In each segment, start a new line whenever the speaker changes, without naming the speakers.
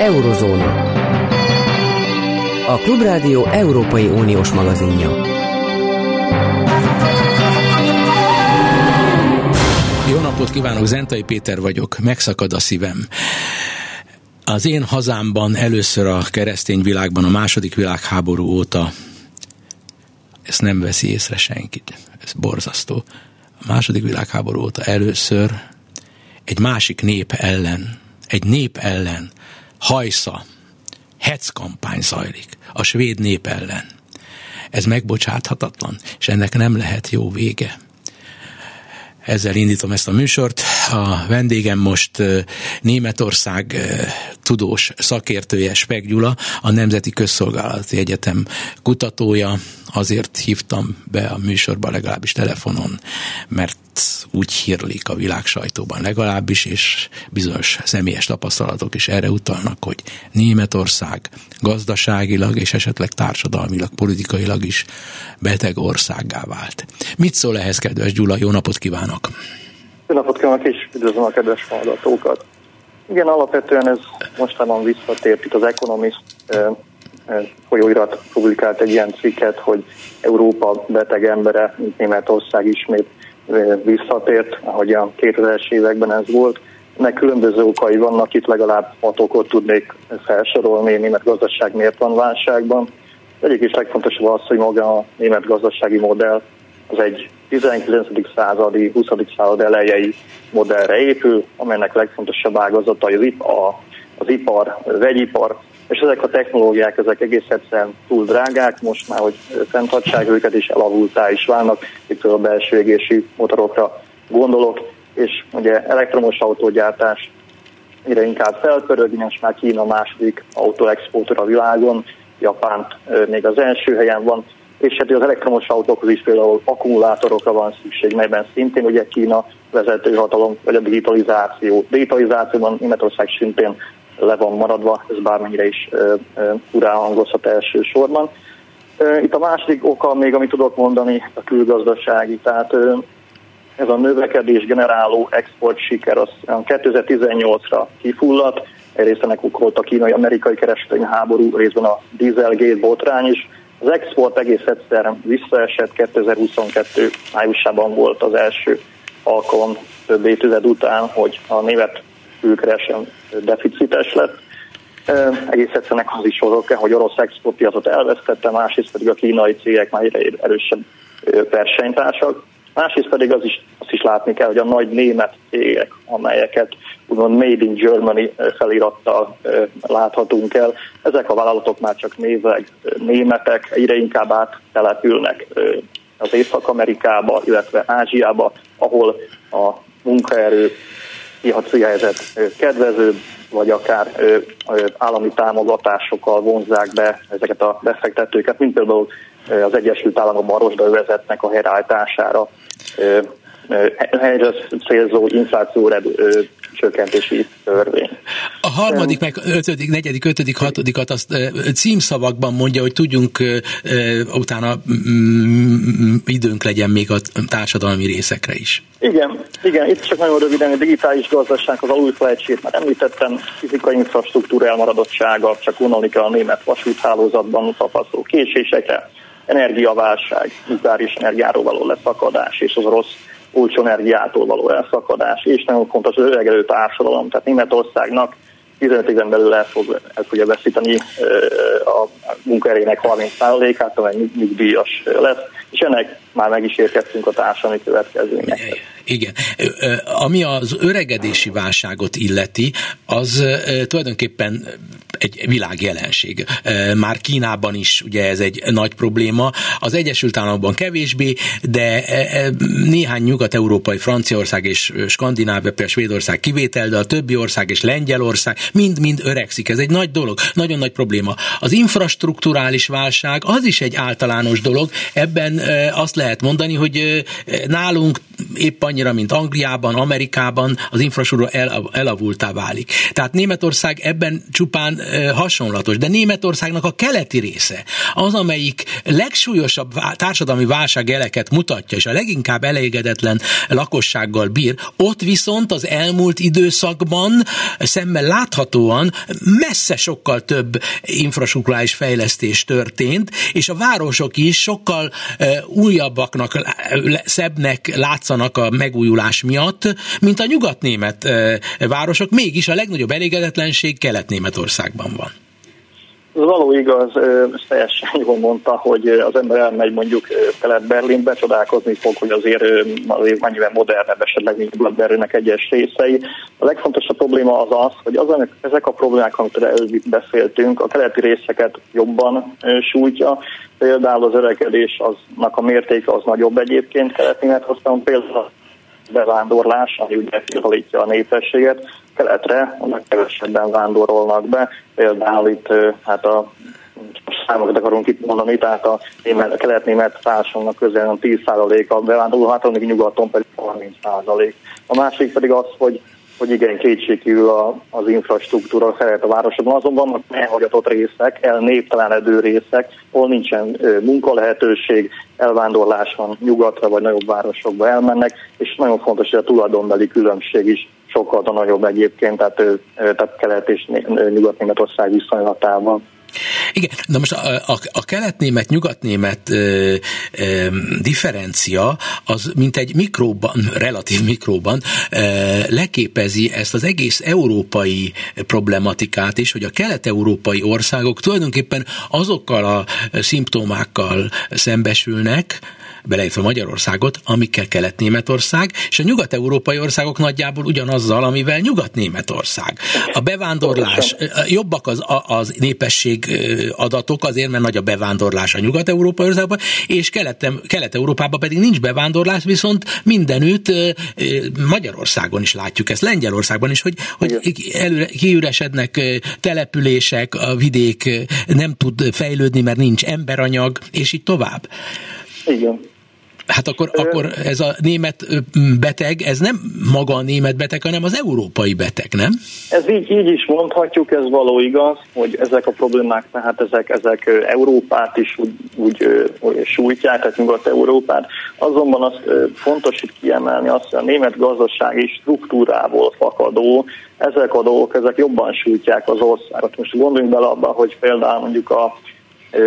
Eurozóna. A Klubrádió Európai Uniós magazinja.
Jó napot kívánok, Zentai Péter vagyok, megszakad a szívem. Az én hazámban először a keresztény világban a második világháború óta ezt nem veszi észre senkit. Ez borzasztó. A második világháború óta először egy másik nép ellen, egy nép ellen hajsza, hetz kampány zajlik a svéd nép ellen. Ez megbocsáthatatlan, és ennek nem lehet jó vége. Ezzel indítom ezt a műsort. A vendégem most Németország tudós szakértője Spek Gyula, a Nemzeti Közszolgálati Egyetem kutatója. Azért hívtam be a műsorba legalábbis telefonon, mert úgy hírlik a világ sajtóban legalábbis, és bizonyos személyes tapasztalatok is erre utalnak, hogy Németország gazdaságilag és esetleg társadalmilag, politikailag is beteg országgá vált. Mit szól ehhez, kedves Gyula? Jó napot kívánok!
Jó napot kívánok, és üdvözlöm a kedves hallgatókat! Igen, alapvetően ez mostanában visszatért itt az Economist folyóirat publikált egy ilyen cikket, hogy Európa beteg embere, mint Németország ismét visszatért, ahogy a 2000-es években ez volt. Ennek különböző okai vannak, itt legalább hat okot tudnék felsorolni, német gazdaság miért van válságban. Egyik is legfontosabb az, hogy maga a német gazdasági modell az egy 19. századi, 20. század elejei modellre épül, amelynek legfontosabb ágazata az, az ipar, az vegyipar, és ezek a technológiák, ezek egész egyszerűen túl drágák, most már, hogy fenntartsák őket is elavultá is válnak, itt a belső égési motorokra gondolok, és ugye elektromos autógyártás egyre inkább felpörög, és már Kína második autóexporter a világon, Japán még az első helyen van, és hát az elektromos autókhoz is például akkumulátorokra van szükség, melyben szintén ugye Kína vezető hatalom, vagy a digitalizáció. Digitalizációban Németország szintén le van maradva, ez bármennyire is urá hangozhat elsősorban. Itt a második oka még, amit tudok mondani, a külgazdasági, tehát ez a növekedés generáló export siker az 2018-ra kifulladt, egyrészt ennek volt a kínai-amerikai kereskedelmi háború, részben a Dieselgate botrány is. Az export egész egyszer visszaesett, 2022 májusában volt az első alkalom több évtized után, hogy a német külkeresem deficites lett. Egész egyszerűen az is oka, hogy orosz exportpiacot elvesztette, másrészt pedig a kínai cégek már egyre erősebb versenytársak. Másrészt pedig az is, azt is látni kell, hogy a nagy német cégek, amelyeket úgymond Made in Germany felirattal láthatunk el, ezek a vállalatok már csak névleg németek, egyre inkább áttelepülnek az Észak-Amerikába, illetve Ázsiába, ahol a munkaerő piaci helyzet kedvezőbb, vagy akár állami támogatásokkal vonzák be ezeket a befektetőket, mint például az Egyesült Államok Marosda vezetnek a helyreállítására helyre célzó infláció csökkentési törvény.
A harmadik, meg ötödik, negyedik, ötödik, hatodikat azt címszavakban mondja, hogy tudjunk utána mm, időnk legyen még a társadalmi részekre is.
Igen, igen, itt csak nagyon röviden a digitális gazdaság az alulfelejtsét már említettem, fizikai infrastruktúra elmaradottsága, csak kell a német vasúthálózatban tapasztaló késésekre, energiaválság, nukleáris energiáról való leszakadás és az rossz olcsó energiától való elszakadás, és nagyon fontos az öregelő társadalom, tehát Németországnak 15 éven belül el, fog, el fogja veszíteni a munkaerőnek 30%-át, amely nyugdíjas lesz, és ennek már meg is érkeztünk a társadalmi következményekhez.
Igen. Ami az öregedési válságot illeti, az tulajdonképpen egy világjelenség. Már Kínában is ugye ez egy nagy probléma, az Egyesült Államokban kevésbé, de néhány nyugat-európai, Franciaország és Skandinávia, például Svédország kivétel, de a többi ország és Lengyelország mind-mind öregszik. Ez egy nagy dolog, nagyon nagy probléma. Az infrastruktúrális válság az is egy általános dolog. Ebben azt lehet mondani, hogy nálunk épp annyira, mint Angliában, Amerikában az infrastruktúra el, elavultá válik. Tehát Németország ebben csupán hasonlatos, de Németországnak a keleti része, az, amelyik legsúlyosabb társadalmi válság eleket mutatja, és a leginkább elégedetlen lakossággal bír, ott viszont az elmúlt időszakban szemmel láthatóan messze sokkal több infrastruktúrális fejlesztés történt, és a városok is sokkal újabbaknak, szebbnek látszanak a megújulás miatt, mint a nyugatnémet városok, mégis a legnagyobb elégedetlenség Kelet-Németországban van.
Való igaz, ezt teljesen jól mondta, hogy az ember elmegy mondjuk Kelet-Berlinbe, csodálkozni fog, hogy azért, azért mennyivel modernebb esetleg, mint Nyugat-Berlinnek egyes részei. A legfontosabb probléma az az, hogy az, ezek a problémák, amit előbb beszéltünk, a keleti részeket jobban sújtja, például az öregedés aznak a mértéke az nagyobb egyébként kelet-németországban, például bevándorlás, ami ugye fiatalítja a népességet, keletre a kevesebben vándorolnak be, például itt hát a számokat akarunk itt mondani, tehát a, német, a kelet-német társadalomnak közel 10%-a bevándorló, hát nyugaton pedig 30%. A másik pedig az, hogy hogy igen, kétségkívül az infrastruktúra szeret a városokban, azonban vannak elhagyatott részek, elnéptelenedő részek, ahol nincsen munkalehetőség, elvándorlás van nyugatra vagy nagyobb városokba elmennek, és nagyon fontos, hogy a tulajdonbeli különbség is sokkal nagyobb egyébként, tehát, tehát kelet és nyugat-németország viszonylatában.
Igen, de most a, a, a keletnémet, nyugatnémet ö, ö, differencia az mint egy mikróban, relatív mikróban ö, leképezi ezt az egész európai problematikát is, hogy a kelet-európai országok tulajdonképpen azokkal a szimptomákkal szembesülnek, beleértve Magyarországot, amikkel Kelet-Németország, és a nyugat-európai országok nagyjából ugyanazzal, amivel Nyugat-Németország. A bevándorlás, jobbak az, az népesség adatok, azért, mert nagy a bevándorlás a nyugat-európai országban, és Kelet-Európában pedig nincs bevándorlás, viszont mindenütt Magyarországon is látjuk ezt, Lengyelországban is, hogy, hogy előre, kiüresednek települések, a vidék nem tud fejlődni, mert nincs emberanyag, és így tovább.
Igen.
Hát akkor, akkor ez a német beteg, ez nem maga a német beteg, hanem az európai beteg, nem?
Ez így, így is mondhatjuk, ez való igaz, hogy ezek a problémák, tehát ezek, ezek Európát is úgy, úgy, úgy sújtják, tehát Nyugat-Európát. Azonban az fontos itt kiemelni azt, hogy a német gazdasági struktúrából fakadó, ezek a dolgok, ezek jobban sújtják az országot. Most gondoljunk bele abba, hogy például mondjuk a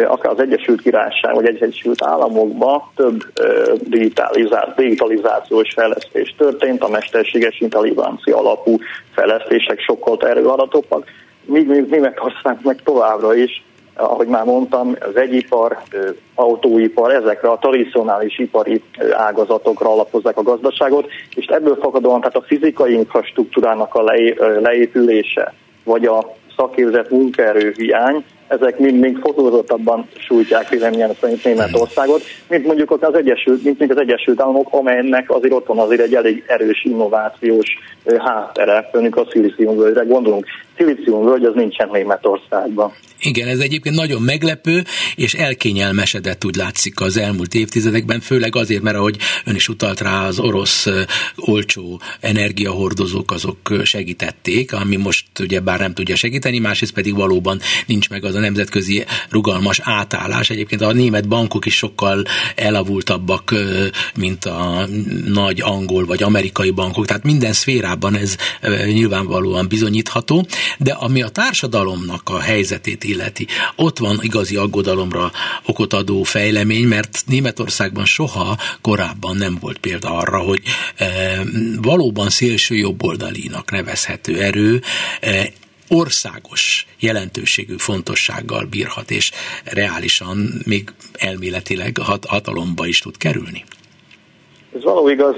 akár az Egyesült Királyság vagy Egyesült Államokban több digitalizációs fejlesztés történt, a mesterséges intelligencia alapú fejlesztések sokkal terőadatosak, míg még Németország meg továbbra is, ahogy már mondtam, az egyipar, autóipar, ezekre a tradicionális ipari ágazatokra alapozzák a gazdaságot, és ebből fakadóan tehát a fizikai infrastruktúrának a leépülése, vagy a szakképzett munkaerő hiány, ezek mind még fokozottabban sújtják véleményem szerint Németországot, mint mondjuk az Egyesült, mint az Egyesült Államok, amelynek azért ott van azért egy elég erős innovációs háttere, önök a szilíciumvölgyre gondolunk. Szilíciumvölgy az nincsen Németországban.
Igen, ez egyébként nagyon meglepő, és elkényelmesedett úgy látszik az elmúlt évtizedekben, főleg azért, mert ahogy ön is utalt rá, az orosz olcsó energiahordozók azok segítették, ami most ugye bár nem tudja segíteni, másrészt pedig valóban nincs meg az a nemzetközi rugalmas átállás. Egyébként a német bankok is sokkal elavultabbak, mint a nagy angol vagy amerikai bankok, tehát minden szférában ez nyilvánvalóan bizonyítható, de ami a társadalomnak a helyzetét illeti, ott van igazi aggodalomra okot adó fejlemény, mert Németországban soha korábban nem volt példa arra, hogy valóban szélső jobboldalinak nevezhető erő országos jelentőségű fontossággal bírhat, és reálisan még elméletileg hat, hatalomba is tud kerülni.
Ez való igaz.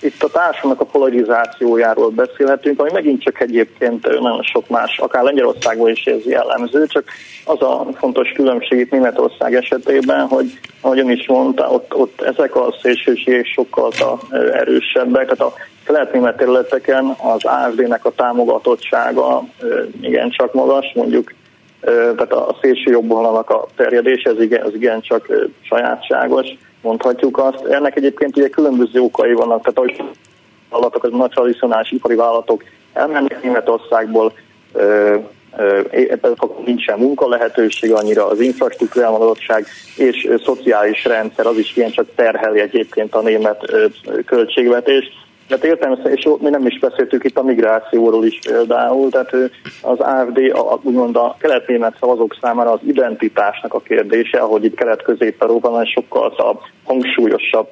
Itt a társadalomnak a polarizációjáról beszélhetünk, ami megint csak egyébként nagyon sok más, akár Lengyelországban is ez jellemző, csak az a fontos különbség itt Németország esetében, hogy ahogy ön is mondta, ott, ott ezek a szélsőségek sokkal erősebbek, tehát a kelet-német területeken az AFD-nek a támogatottsága igen csak magas, mondjuk tehát a szélső jobb a terjedés, ez igen, ez igen csak sajátságos, mondhatjuk azt. Ennek egyébként ugye különböző okai vannak, tehát ahogy vállalatok, az nagy tradicionális ipari vállalatok elmennek Németországból, nincsen munka lehetőség annyira, az infrastruktúra elmaradottság és szociális rendszer az is ilyen csak terheli egyébként a német költségvetést. Tehát értem, és mi nem is beszéltük itt a migrációról is például, tehát az AFD, a, úgymond a kelet-német szavazók számára az identitásnak a kérdése, ahogy itt kelet-közép-európában sokkal hangsúlyosabb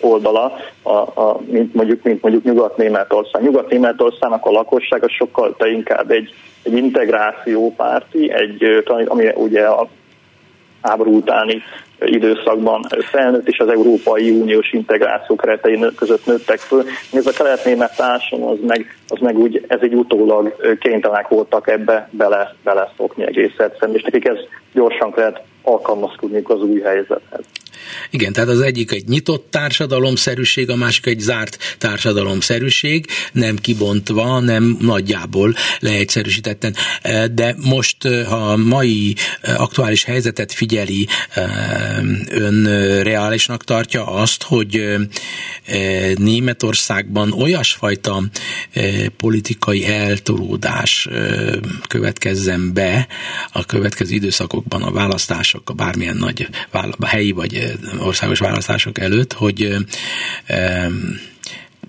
oldala, a, a, mint mondjuk, mint mondjuk Nyugat-Németország. Nyugat-Németországnak a lakossága sokkal te inkább egy, egy integráció párti, egy, ami ugye a háború utáni időszakban felnőtt, és az Európai Uniós integráció keretei között nőttek föl. Ez a kelet-német társadalom, az meg, az meg úgy, ez egy utólag kénytelenek voltak ebbe bele, beleszokni egész egyszerűen, és nekik ez gyorsan kellett alkalmazkodni az új helyzethez.
Igen, tehát az egyik egy nyitott társadalomszerűség, a másik egy zárt társadalomszerűség, nem kibontva, nem nagyjából leegyszerűsítetten. E, de most, e, ha a mai e, aktuális helyzetet figyeli, ön reálisnak tartja azt, hogy Németországban olyasfajta politikai eltolódás következzen be a következő időszakokban a választások, a bármilyen nagy helyi vagy országos választások előtt, hogy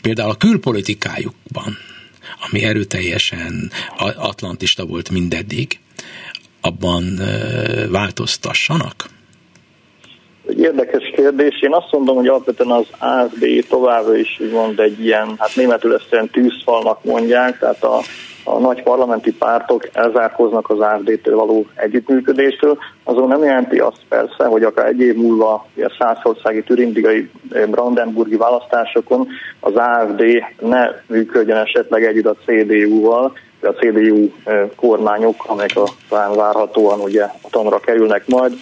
például a külpolitikájukban, ami erőteljesen atlantista volt mindeddig, abban változtassanak?
Érdekes kérdés. Én azt mondom, hogy alapvetően az AFD továbbra is mond egy ilyen, hát németül ezt ilyen tűzfalnak mondják, tehát a a nagy parlamenti pártok elzárkoznak az AFD-től való együttműködéstől, azon nem jelenti azt persze, hogy akár egy év múlva a százországi türindigai eh, brandenburgi választásokon az AFD ne működjön esetleg együtt a CDU-val, a CDU eh, kormányok, amelyek a, talán várhatóan ugye a tanra kerülnek majd,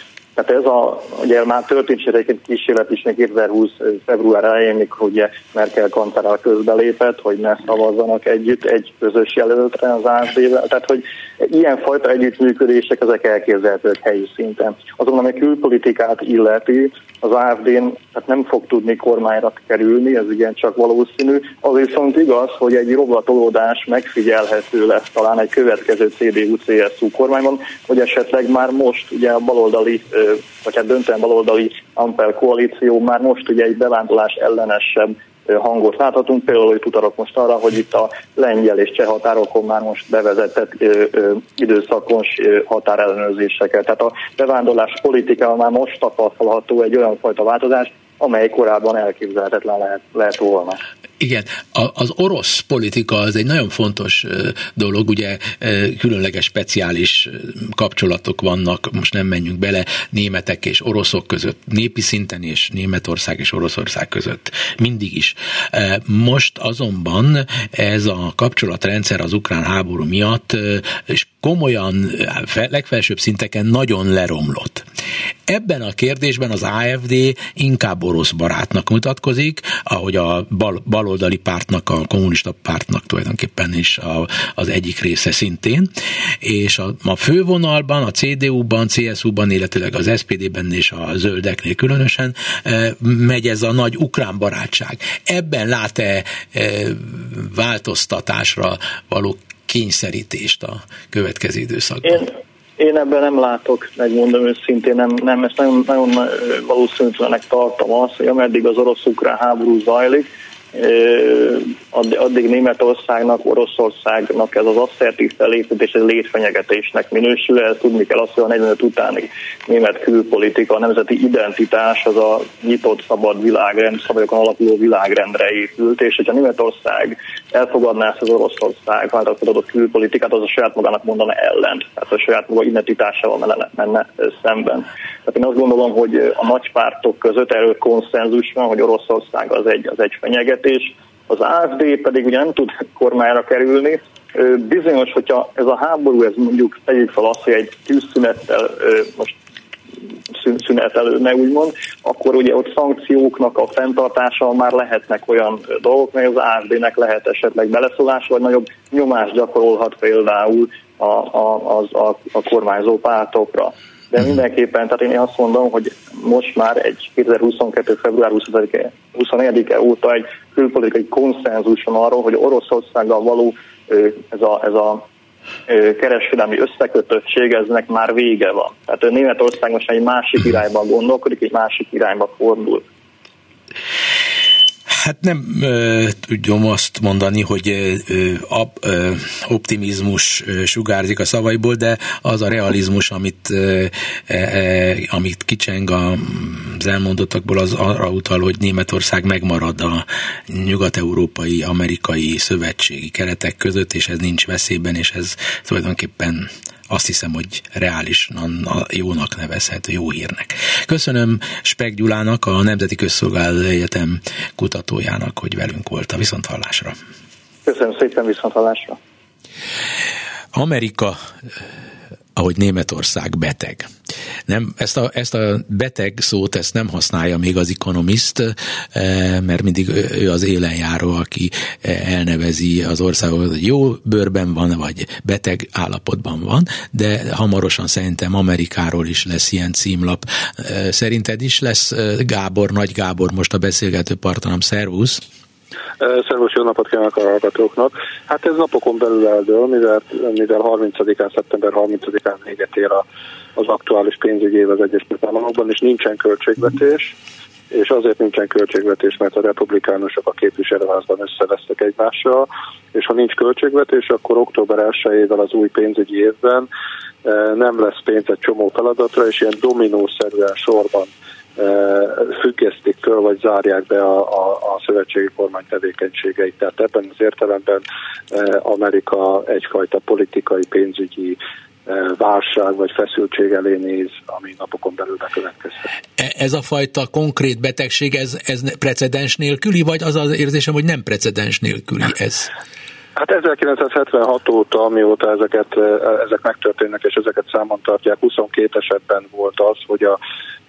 tehát ez a, ugye már történt egy kísérlet is 2020 február elején, mikor ugye Merkel kancellár közbelépett, hogy ne szavazzanak együtt egy közös jelöltre az AFD-vel. Tehát, hogy ilyenfajta együttműködések ezek elképzelhetők helyi szinten. Azonban, ami külpolitikát illeti, az AFD-n tehát nem fog tudni kormányra kerülni, ez igen csak valószínű. Az viszont igaz, hogy egy roblatolódás megfigyelhető lesz talán egy következő CDU-CSU kormányban, hogy esetleg már most ugye a baloldali, vagy hát döntően baloldali Ampel koalíció már most ugye egy bevándorlás ellenesebb hangot láthatunk. Például, hogy utalok most arra, hogy itt a lengyel és cseh határokon már most bevezetett ö, ö, időszakos ö, határellenőrzéseket. Tehát a bevándorlás politikával már most tapasztalható egy olyan fajta változás, amely korábban elképzelhetetlen lehet, lehet volna.
Igen, az orosz politika az egy nagyon fontos dolog, ugye különleges speciális kapcsolatok vannak, most nem menjünk bele, németek és oroszok között, népi szinten és Németország és Oroszország között, mindig is. Most azonban ez a kapcsolatrendszer az ukrán háború miatt és komolyan legfelsőbb szinteken nagyon leromlott. Ebben a kérdésben az AFD inkább orosz barátnak mutatkozik, ahogy a bal, baloldali pártnak, a kommunista pártnak tulajdonképpen is a, az egyik része szintén, és a, a fővonalban, a CDU-ban, CSU-ban, illetőleg az SPD-ben és a zöldeknél különösen e, megy ez a nagy ukrán barátság. Ebben lát-e e, változtatásra való kényszerítést a következő időszakban?
Én, én ebben nem látok, megmondom őszintén, nem, nem ezt nagyon, nagyon valószínűtlenek tartom azt, hogy ameddig az orosz-ukrán háború zajlik, addig Németországnak, Oroszországnak ez az asszertív felépítés egy létfenyegetésnek minősül. Ez tudni kell azt, hogy a 45 utáni német külpolitika, a nemzeti identitás az a nyitott szabad világrend, szabályokon alapuló világrendre épült, és hogyha Németország elfogadná ezt az Oroszország által adott külpolitikát, az a saját magának mondana ellen, tehát a saját maga identitásával menne, menne szemben. Tehát én azt gondolom, hogy a nagy pártok között erről konszenzus van, hogy Oroszország az egy, az egy fenyegetés, az AFD pedig ugye nem tud kormányra kerülni. Bizonyos, hogyha ez a háború, ez mondjuk tegyük fel azt, hogy egy tűzszünettel most szünetelődne, úgymond, akkor ugye ott szankcióknak a fenntartása már lehetnek olyan dolgok, mely az AFD-nek lehet esetleg beleszólás, vagy nagyobb nyomást gyakorolhat például a, a, a, a, a kormányzó pártokra de mindenképpen, tehát én azt mondom, hogy most már egy 2022. február 24-e óta egy külpolitikai konszenzus van arról, hogy Oroszországgal való ez a, ez a kereskedelmi összekötöttség, eznek már vége van. Tehát Németország most egy másik irányba gondolkodik, egy másik irányba fordul.
Hát nem ö, tudom azt mondani, hogy ö, ö, optimizmus sugárzik a szavaiból, de az a realizmus, amit, ö, ö, amit kicseng az elmondottakból, az arra utal, hogy Németország megmarad a nyugat-európai, amerikai szövetségi keretek között, és ez nincs veszélyben, és ez tulajdonképpen azt hiszem, hogy reálisan jónak nevezhető, jó hírnek. Köszönöm Spek Gyulának, a Nemzeti Közszolgáló Egyetem kutatójának, hogy velünk volt a viszonthallásra.
Köszönöm szépen viszonthallásra.
Amerika ahogy Németország beteg. Nem, ezt, a, ezt a beteg szót ezt nem használja még az ekonomiszt, eh, mert mindig ő az élenjáró, aki eh, elnevezi az országot, hogy jó bőrben van, vagy beteg állapotban van, de hamarosan szerintem Amerikáról is lesz ilyen címlap. Eh, szerinted is lesz Gábor, Nagy Gábor most a beszélgető partanam, szervusz!
Szervus, jó napot kívánok a hallgatóknak. Hát ez napokon belül eldől, mivel, mivel 30-án, szeptember 30-án véget ér a, az aktuális pénzügyi év az Egyesült Államokban, és nincsen költségvetés, és azért nincsen költségvetés, mert a republikánusok a képviselőházban összevesztek egymással, és ha nincs költségvetés, akkor október 1-ével az új pénzügyi évben nem lesz pénz egy csomó feladatra, és ilyen dominószerűen sorban függesztik föl, vagy zárják be a, a, a szövetségi kormány tevékenységeit. Tehát ebben az értelemben Amerika egyfajta politikai, pénzügyi válság vagy feszültség elé néz, ami napokon belül bekövetkezhet.
E, ez a fajta konkrét betegség, ez, ez precedens nélküli, vagy az az érzésem, hogy nem precedens nélküli ez?
Hát 1976 óta, amióta ezeket, ezek megtörténnek és ezeket számon tartják, 22 esetben volt az, hogy a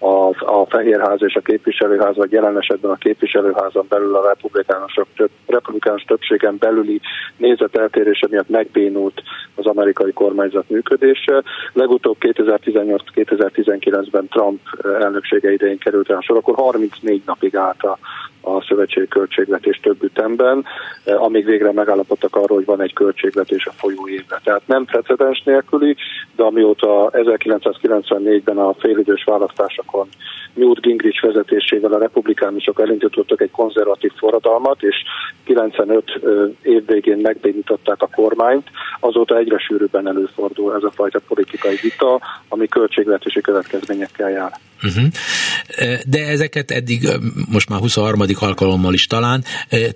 a, a Fehérház és a képviselőház, vagy jelen esetben a képviselőházon belül a republikánusok több, republikánus többségen belüli nézeteltérése miatt megbénult az amerikai kormányzat működése. Legutóbb 2018-2019-ben Trump elnöksége idején került el sor, akkor 34 napig állt a a szövetségi költségvetés több ütemben, eh, amíg végre megállapodtak arról, hogy van egy költségvetés a folyó évre. Tehát nem precedens nélküli, de amióta 1994-ben a félidős választásokon Newt Gingrich vezetésével a republikánusok elindítottak egy konzervatív forradalmat, és 95 év végén megbénították a kormányt, azóta egyre sűrűbben előfordul ez a fajta politikai vita, ami költségvetési következményekkel jár. Uh-huh.
De ezeket eddig, most már 23. alkalommal is talán,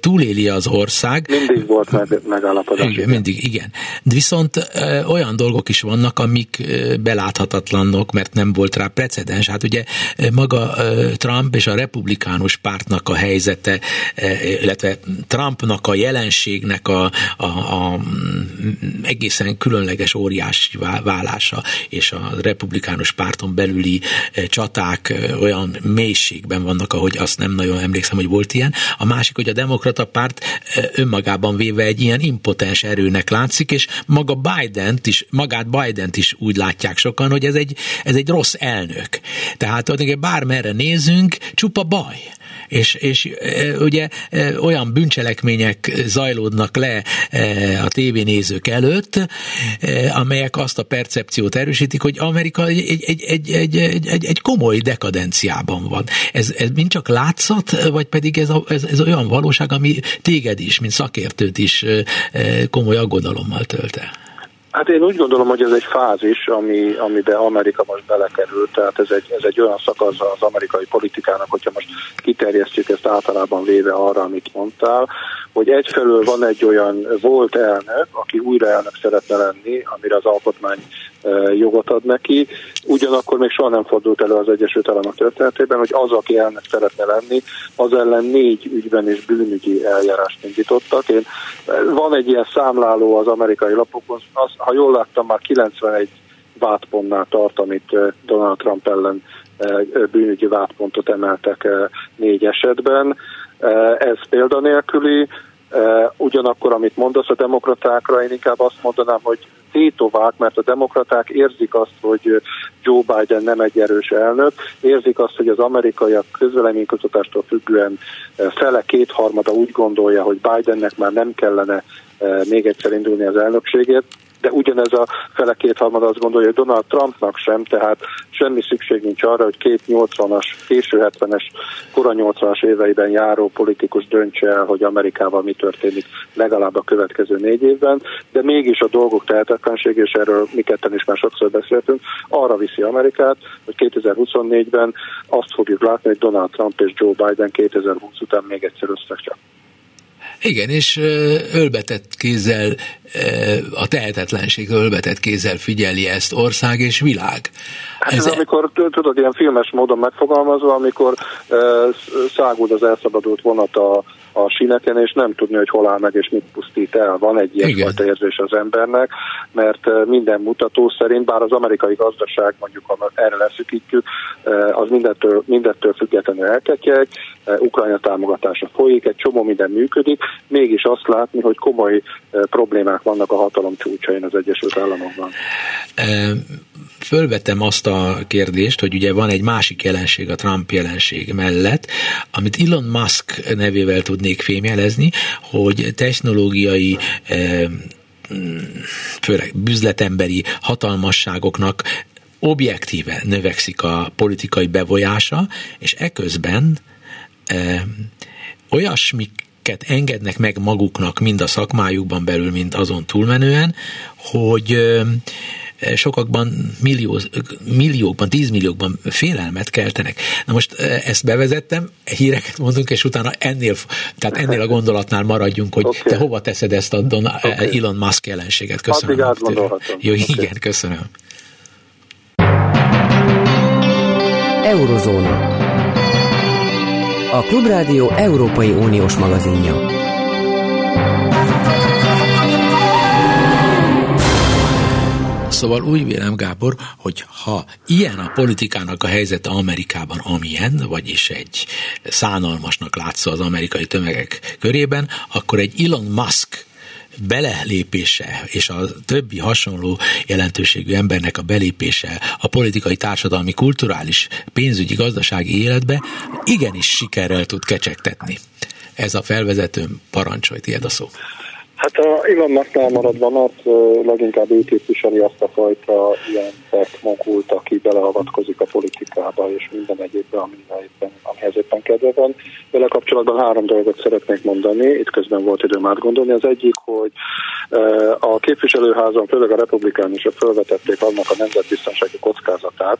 túléli az ország.
Mindig volt meg, megállapodás.
Igen, mindig, igen. De viszont olyan dolgok is vannak, amik beláthatatlanok, mert nem volt rá precedens. Hát ugye maga Trump és a republikánus pártnak a helyzete, illetve Trumpnak a jelenségnek a, a, a egészen különleges óriási válása, és a republikánus párton belüli csaták olyan mélységben vannak, ahogy azt nem nagyon emlékszem, hogy volt ilyen. A másik, hogy a demokrata párt önmagában véve egy ilyen impotens erőnek látszik, és maga Biden-t is, magát Biden-t is úgy látják sokan, hogy ez egy, ez egy rossz elnök. Tehát bármerre nézünk, csupa baj. És, és ugye olyan bűncselekmények zajlódnak le a tévénézők előtt, amelyek azt a percepciót erősítik, hogy Amerika egy, egy, egy, egy, egy, egy, egy komoly dekadenciában van. Ez, ez mind csak látszat, vagy pedig ez, a, ez, ez olyan valóság, ami téged is, mint szakértőt is komoly aggodalommal tölt el?
Hát én úgy gondolom, hogy ez egy fázis, ami, amiben Amerika most belekerült, tehát ez egy, ez egy olyan szakasz az amerikai politikának, hogyha most kiterjesztjük ezt általában véve arra, amit mondtál, hogy egyfelől van egy olyan volt elnök, aki újra elnök szeretne lenni, amire az alkotmány jogot ad neki, ugyanakkor még soha nem fordult elő az Egyesült Államok történetében, hogy az, aki elnök szeretne lenni, az ellen négy ügyben is bűnügyi eljárást indítottak. Én, van egy ilyen számláló az amerikai lapokon, az, ha jól láttam, már 91 vádpontnál tart, amit Donald Trump ellen bűnügyi vádpontot emeltek négy esetben. Ez példanélküli, Ugyanakkor, amit mondasz a demokratákra, én inkább azt mondanám, hogy tétovák, mert a demokraták érzik azt, hogy Joe Biden nem egy erős elnök, érzik azt, hogy az amerikaiak közveleménykutatástól függően fele kétharmada úgy gondolja, hogy Bidennek már nem kellene még egyszer indulni az elnökségét, de ugyanez a fele kétharmad azt gondolja, hogy Donald Trumpnak sem, tehát semmi szükség nincs arra, hogy két 80-as, késő 70-es, kora 80-as éveiben járó politikus döntse el, hogy Amerikával mi történik legalább a következő négy évben, de mégis a dolgok tehetetlenség, és erről mi ketten is már sokszor beszéltünk, arra viszi Amerikát, hogy 2024-ben azt fogjuk látni, hogy Donald Trump és Joe Biden 2020 után még egyszer összecsap.
Igen, és ölbetett kézzel, a tehetetlenség ölbetett kézzel figyeli ezt ország és világ.
Hát ez, ez amikor, tudod, ilyen filmes módon megfogalmazva, amikor száguld az elszabadult vonat a a sineken, és nem tudni, hogy hol áll meg és mit pusztít el. Van egy ilyen fajta érzés az embernek, mert minden mutató szerint, bár az amerikai gazdaság, mondjuk ha erre leszükítjük, az mindettől, mindettől függetlenül elketyeg, Ukrajna támogatása folyik, egy csomó minden működik, mégis azt látni, hogy komoly problémák vannak a hatalom csúcsain az Egyesült Államokban.
Fölvetem azt a kérdést, hogy ugye van egy másik jelenség a Trump jelenség mellett, amit Elon Musk nevével tud tudnék fémjelezni, hogy technológiai főleg büzletemberi hatalmasságoknak objektíve növekszik a politikai bevolyása, és eközben e, olyasmiket engednek meg maguknak mind a szakmájukban belül, mind azon túlmenően, hogy e, sokakban millió, milliókban, tízmilliókban félelmet keltenek. Na most e, ezt bevezettem, híreket mondunk, és utána ennél, tehát ennél a gondolatnál maradjunk, hogy okay. te hova teszed ezt a Don, okay. Elon Musk jelenséget. Köszönöm. Jó, okay. igen, köszönöm.
Eurozóna. A Klubrádió Európai Uniós magazinja.
Szóval úgy vélem, Gábor, hogy ha ilyen a politikának a helyzete Amerikában, amilyen, vagyis egy szánalmasnak látszó az amerikai tömegek körében, akkor egy Elon Musk belelépése és a többi hasonló jelentőségű embernek a belépése a politikai, társadalmi, kulturális, pénzügyi, gazdasági életbe igenis sikerrel tud kecsegtetni. Ez a felvezetőm parancsolj, tiéd a szó.
Hát a Ivannak maradva, mert leginkább ő képviseli azt a fajta ilyen tech mogult, aki beleavatkozik a politikába és minden egyébben, éppen, amihez éppen kedve van. Vele kapcsolatban három dolgot szeretnék mondani, itt közben volt időm átgondolni. Az egyik, hogy a képviselőházon, főleg a republikánusok felvetették annak a nemzetbiztonsági kockázatát,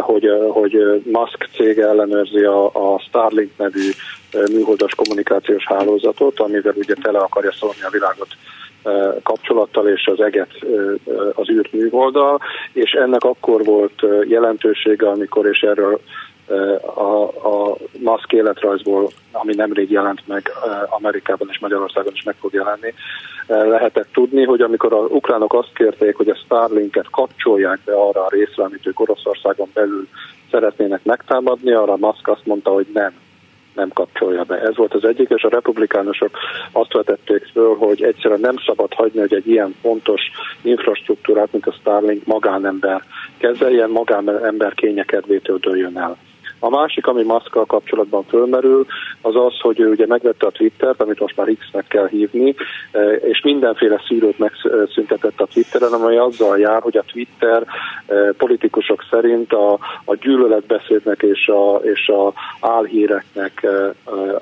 hogy, hogy Musk cég ellenőrzi a, a Starlink nevű műholdas kommunikációs hálózatot, amivel ugye tele akarja szólni a világot kapcsolattal és az eget az űrt műholddal, és ennek akkor volt jelentősége, amikor, és erről a, a maszk életrajzból, ami nemrég jelent meg Amerikában és Magyarországon is meg fog jelenni, lehetett tudni, hogy amikor az ukránok azt kérték, hogy a Starlinket kapcsolják be arra a részre, amit ők Oroszországon belül szeretnének megtámadni, arra Musk azt mondta, hogy nem nem kapcsolja be. Ez volt az egyik, és a republikánusok azt vetették föl, hogy egyszerűen nem szabad hagyni, hogy egy ilyen fontos infrastruktúrát, mint a Starlink magánember kezeljen, magánember kényekedvétől dőljön el. A másik, ami maszkkal kapcsolatban fölmerül, az az, hogy ő ugye megvette a Twittert, amit most már X-nek kell hívni, e, és mindenféle szűrőt megszüntetett a Twitteren, amely azzal jár, hogy a Twitter e, politikusok szerint a, a gyűlöletbeszédnek és a, és a álhíreknek e,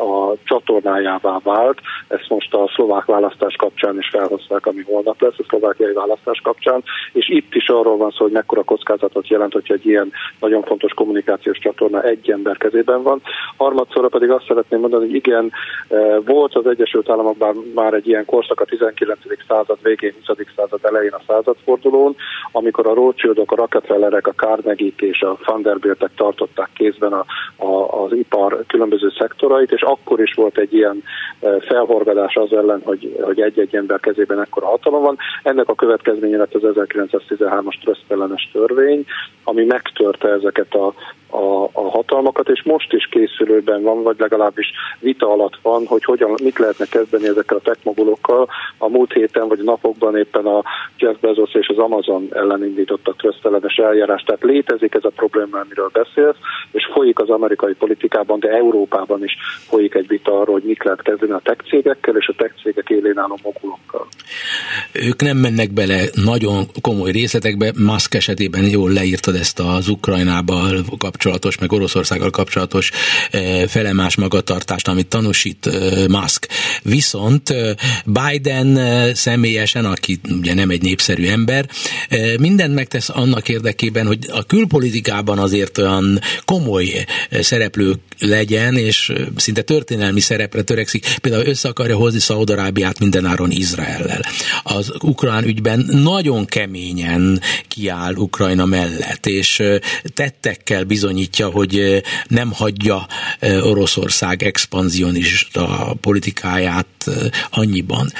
a csatornájává vált. Ezt most a szlovák választás kapcsán is felhozták, ami holnap lesz, a szlovákiai választás kapcsán, és itt is arról van szó, hogy mekkora kockázatot jelent, hogyha egy ilyen nagyon fontos kommunikációs csatorna egy ember kezében van. Harmadszorra pedig azt szeretném mondani, hogy igen, eh, volt az Egyesült Államokban már egy ilyen korszak a 19. század végén, 20. század elején a századfordulón, amikor a Rothschildok, a Rockefellerek, a carnegie és a Vanderbiltek tartották kézben a, a, az ipar különböző szektorait, és akkor is volt egy ilyen felhorgadás az ellen, hogy, hogy egy-egy ember kezében ekkora hatalom van. Ennek a következménye lett az 1913-as trösztellenes törvény, ami megtörte ezeket a, a, a hatalmakat, és most is készülőben van, vagy legalábbis vita alatt van, hogy hogyan, mit lehetne kezdeni ezekkel a techmogulokkal. A múlt héten vagy napokban éppen a Jeff Bezos és az Amazon ellen indítottak trösztelenes eljárás. Tehát létezik ez a probléma, amiről beszélsz, és folyik az amerikai politikában, de Európában is folyik egy vita arról, hogy mit lehet kezdeni a tech cégekkel és a tech cégek élén álló mogulokkal.
Ők nem mennek bele nagyon komoly részletekbe, Musk esetében jól leírtad ezt az Ukrajnával kapcsolatos, meg Oroszországgal kapcsolatos eh, felemás magatartást, amit tanúsít eh, Musk. Viszont eh, Biden személyesen, aki ugye nem egy népszerű ember, mindent megtesz annak érdekében, hogy a külpolitikában azért olyan komoly szereplő legyen, és szinte történelmi szerepre törekszik. Például össze akarja hozni Szaudarábiát mindenáron Izraellel. Az ukrán ügyben nagyon keményen kiáll Ukrajna mellett, és tettekkel bizonyítja, hogy nem hagyja Oroszország expanzionista politikáját annyiban.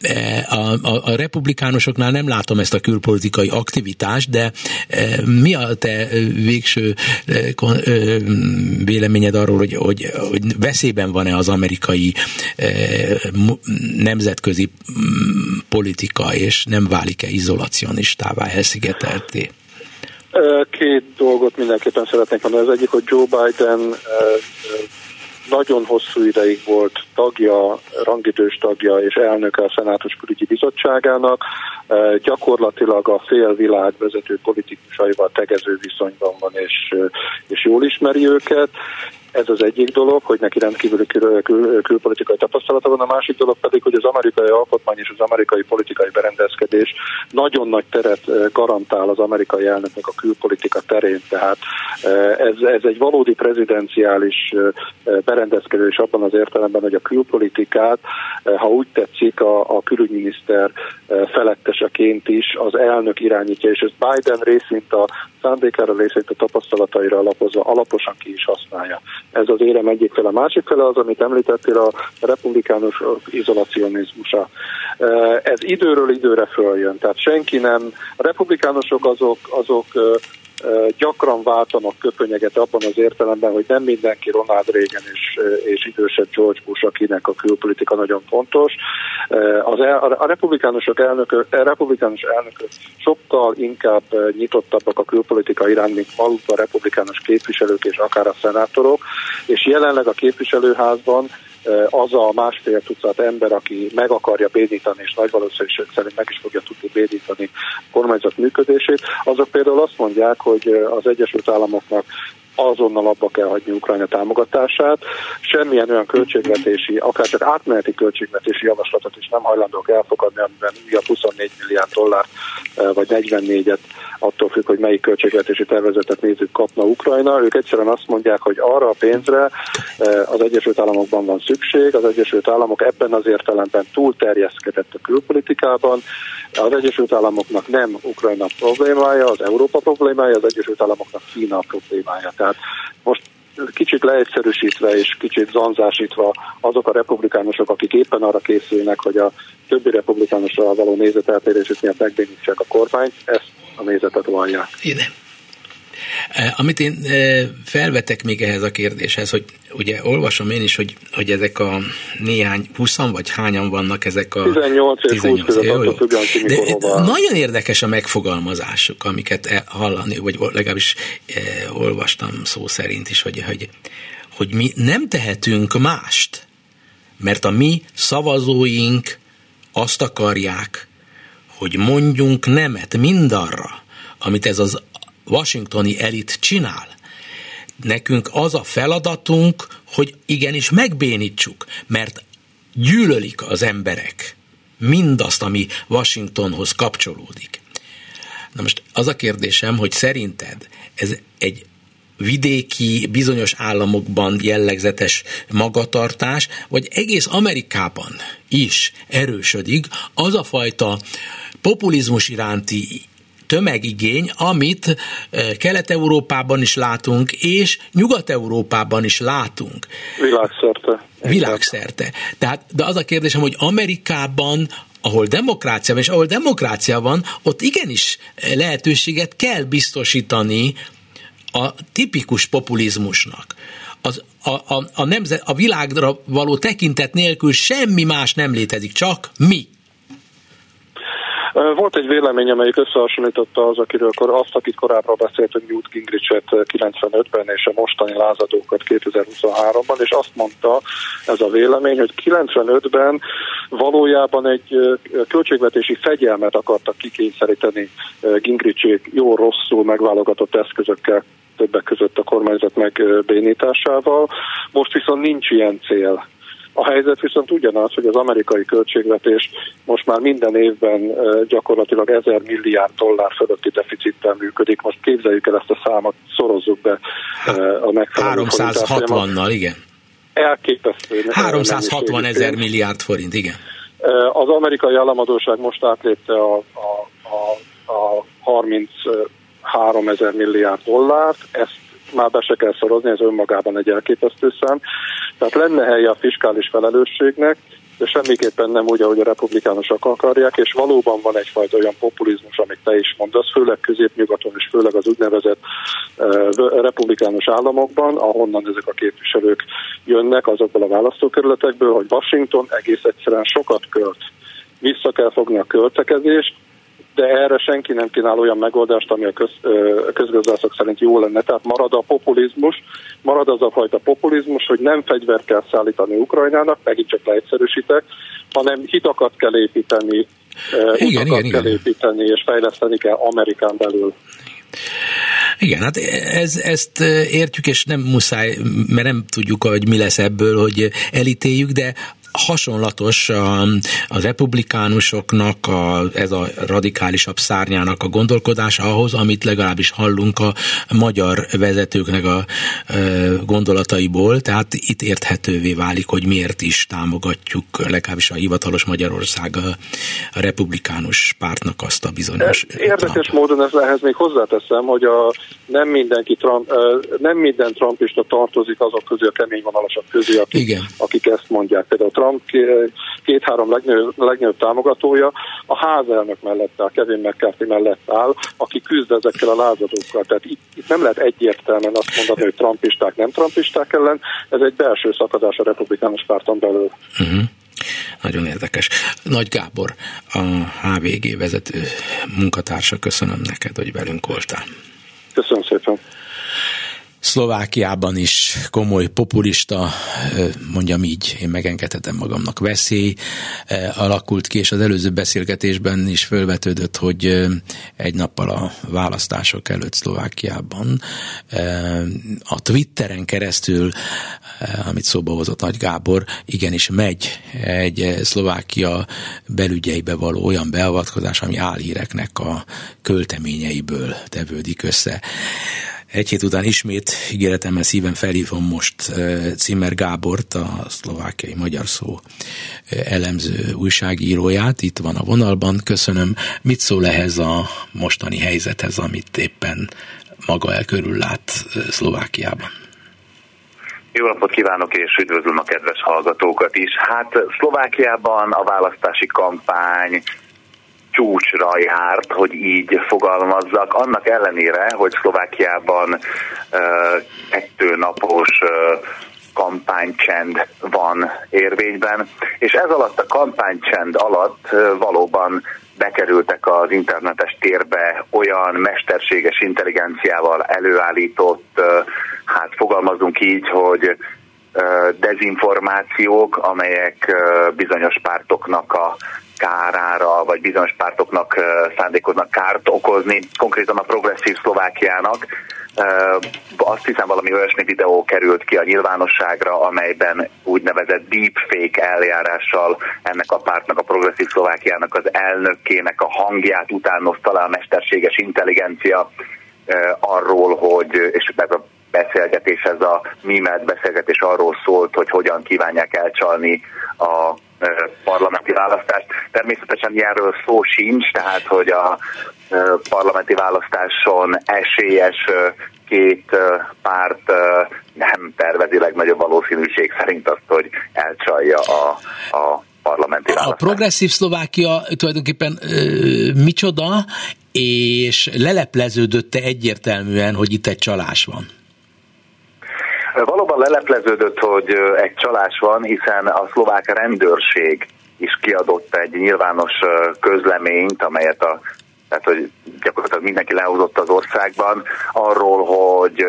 E, a, a, a republikánusoknál nem látom ezt a külpolitikai aktivitást, de e, mi a te végső e, véleményed arról, hogy, hogy, hogy veszélyben van-e az amerikai nemzetközi politika, és nem válik-e izolacionistává, elszigetelté?
Két dolgot mindenképpen szeretnék mondani. Az egyik, hogy Joe Biden nagyon hosszú ideig volt tagja, rangidős tagja és elnöke a Szenátus Külügyi Bizottságának. Gyakorlatilag a félvilág vezető politikusaival tegező viszonyban van, és, és jól ismeri őket. Ez az egyik dolog, hogy neki rendkívüli kül- kül- külpolitikai tapasztalata van, a másik dolog pedig, hogy az amerikai alkotmány és az amerikai politikai berendezkedés nagyon nagy teret garantál az amerikai elnöknek a külpolitika terén, tehát ez, ez egy valódi prezidenciális berendezkedés abban az értelemben, hogy a külpolitikát, ha úgy tetszik, a, a külügyminiszter feletteseként is az elnök irányítja, és ez Biden részint a szándékára részint a tapasztalataira alapozva alaposan ki is használja. Ez az érem egyik fele. A másik fele az, amit említettél, a republikánus izolacionizmusa. Ez időről időre följön, tehát senki nem, a republikánusok azok, azok gyakran váltanak köpönyeget abban az értelemben, hogy nem mindenki Ronald Reagan és, és idősebb George Bush, akinek a külpolitika nagyon fontos. Az, a republikánusok elnökök, a republikánus elnökök sokkal inkább nyitottabbak a külpolitika iránt, mint maguk a republikánus képviselők és akár a szenátorok, és jelenleg a képviselőházban az a másfél tucat ember, aki meg akarja bédítani, és nagy valószínűség szerint meg is fogja tudni bédítani a kormányzat működését, azok például azt mondják, hogy az Egyesült Államoknak azonnal abba kell hagyni Ukrajna támogatását. Semmilyen olyan költségvetési, akár csak átmeneti költségvetési javaslatot is nem hajlandók elfogadni, amiben újabb 24 milliárd dollár vagy 44-et attól függ, hogy melyik költségvetési tervezetet nézzük, kapna Ukrajna. Ők egyszerűen azt mondják, hogy arra a pénzre az Egyesült Államokban van szükség, az Egyesült Államok ebben az értelemben túl terjeszkedett a külpolitikában, az Egyesült Államoknak nem Ukrajna problémája, az Európa problémája, az Egyesült Államoknak Kína problémája. Tehát most kicsit leegyszerűsítve és kicsit zanzásítva azok a republikánusok, akik éppen arra készülnek, hogy a többi republikánusra való nézeteltérésük miatt megbénítsák a kormányt, ezt a nézetet vallják.
Eh, amit én eh, felvetek még ehhez a kérdéshez, hogy ugye olvasom én is, hogy, hogy ezek a néhány, 20 vagy hányan vannak ezek a...
18 és 18, 20 között, jó, De
nagyon érdekes a megfogalmazásuk, amiket e- hallani, vagy legalábbis eh, olvastam szó szerint is, hogy, hogy, hogy mi nem tehetünk mást, mert a mi szavazóink azt akarják, hogy mondjunk nemet mindarra, amit ez az washingtoni elit csinál. Nekünk az a feladatunk, hogy igenis megbénítsuk, mert gyűlölik az emberek mindazt, ami Washingtonhoz kapcsolódik. Na most az a kérdésem, hogy szerinted ez egy vidéki, bizonyos államokban jellegzetes magatartás, vagy egész Amerikában is erősödik az a fajta populizmus iránti tömegigény, amit Kelet-Európában is látunk, és Nyugat-Európában is látunk.
Világszerte.
Világszerte. Tehát, de az a kérdésem, hogy Amerikában ahol demokrácia van, és ahol demokrácia van, ott igenis lehetőséget kell biztosítani a tipikus populizmusnak. Az, a, a, a, nemzet, a világra való tekintet nélkül semmi más nem létezik, csak mi.
Volt egy vélemény, amelyik összehasonlította az, akiről azt, akit korábban beszéltünk Newt Gingrichet 95-ben és a mostani lázadókat 2023-ban, és azt mondta ez a vélemény, hogy 95-ben valójában egy költségvetési fegyelmet akartak kikényszeríteni Gingrichék jó-rosszul megválogatott eszközökkel többek között a kormányzat megbénításával. Most viszont nincs ilyen cél. A helyzet viszont ugyanaz, hogy az amerikai költségvetés most már minden évben gyakorlatilag 1000 milliárd dollár fölötti deficittel működik. Most képzeljük el ezt a számot, szorozzuk be a megfelelő
360-nal, igen.
Elképesztő.
360 ezer milliárd forint, igen.
Az amerikai államadóság most átlépte a, a, a, a 33 ezer milliárd dollárt, ezt már be se kell szorozni, ez önmagában egy elképesztő szám. Tehát lenne helye a fiskális felelősségnek, de semmiképpen nem úgy, ahogy a republikánusok akarják, és valóban van egyfajta olyan populizmus, amit te is mondasz, főleg középnyugaton és főleg az úgynevezett republikánus államokban, ahonnan ezek a képviselők jönnek azokból a választókerületekből, hogy Washington egész egyszerűen sokat költ. Vissza kell fogni a költekezést, de erre senki nem kínál olyan megoldást, ami a köz, közgazdászok szerint jó lenne. Tehát marad a populizmus, marad az a fajta populizmus, hogy nem fegyvert kell szállítani Ukrajnának, megint csak leegyszerűsítek, hanem hitakat kell építeni, igen, igen, kell igen. építeni, és fejleszteni kell Amerikán belül.
Igen, hát ez, ezt értjük, és nem muszáj, mert nem tudjuk, hogy mi lesz ebből, hogy elítéljük, de hasonlatos a, a republikánusoknak, a, ez a radikálisabb szárnyának a gondolkodása ahhoz, amit legalábbis hallunk a magyar vezetőknek a e, gondolataiból, tehát itt érthetővé válik, hogy miért is támogatjuk legalábbis a hivatalos Magyarország a, a republikánus pártnak azt a bizonyos...
Érdekes Trump. módon ez ehhez még hozzáteszem, hogy a, nem mindenki Trump, nem minden trumpista tartozik azok közé a kemény vonalasak közé, akik, Igen. akik ezt mondják. Például Trump két-három legnagyobb, legnagyobb támogatója a házelnök mellett áll, Kevin McCarthy mellett áll, aki küzd ezekkel a lázadókkal. Tehát itt, itt nem lehet egyértelműen azt mondani, hogy trumpisták, nem trumpisták ellen, ez egy belső szakadás a republikánus párton belül.
Uh-huh. Nagyon érdekes. Nagy Gábor, a HVG vezető munkatársa, köszönöm neked, hogy velünk voltál.
Köszönöm szépen.
Szlovákiában is komoly populista, mondjam így, én megengedhetem magamnak veszély alakult ki, és az előző beszélgetésben is felvetődött, hogy egy nappal a választások előtt Szlovákiában a Twitteren keresztül, amit szóba hozott Nagy Gábor, igenis megy egy Szlovákia belügyeibe való olyan beavatkozás, ami álhíreknek a költeményeiből tevődik össze. Egy hét után ismét ígéretemmel szíven felhívom most Cimmer Gábort, a szlovákiai magyar szó elemző újságíróját. Itt van a vonalban. Köszönöm. Mit szól ehhez a mostani helyzethez, amit éppen maga el körül lát Szlovákiában?
Jó napot kívánok, és üdvözlöm a kedves hallgatókat is. Hát Szlovákiában a választási kampány csúcsra járt, hogy így fogalmazzak, annak ellenére, hogy Szlovákiában kettő napos kampánycsend van érvényben, és ez alatt a kampánycsend alatt valóban bekerültek az internetes térbe olyan mesterséges intelligenciával előállított, hát fogalmazunk így, hogy dezinformációk, amelyek bizonyos pártoknak a kárára, vagy bizonyos pártoknak szándékoznak kárt okozni, konkrétan a progresszív Szlovákiának. Azt hiszem valami olyasmi videó került ki a nyilvánosságra, amelyben úgynevezett deepfake eljárással ennek a pártnak, a progresszív Szlovákiának az elnökének a hangját utánozta le a mesterséges intelligencia arról, hogy, és ez a beszélgetés, ez a mimelt beszélgetés arról szólt, hogy hogyan kívánják elcsalni a parlamenti választást. Természetesen ilyenről szó sincs, tehát hogy a parlamenti választáson esélyes két párt nem tervezi legnagyobb valószínűség szerint azt, hogy elcsalja a, a parlamenti választást.
A progresszív Szlovákia tulajdonképpen ö, micsoda, és lelepleződötte egyértelműen, hogy itt egy csalás van.
Valóban lelepleződött, hogy egy csalás van, hiszen a szlovák rendőrség is kiadott egy nyilvános közleményt, amelyet a tehát hogy gyakorlatilag mindenki lehozott az országban, arról, hogy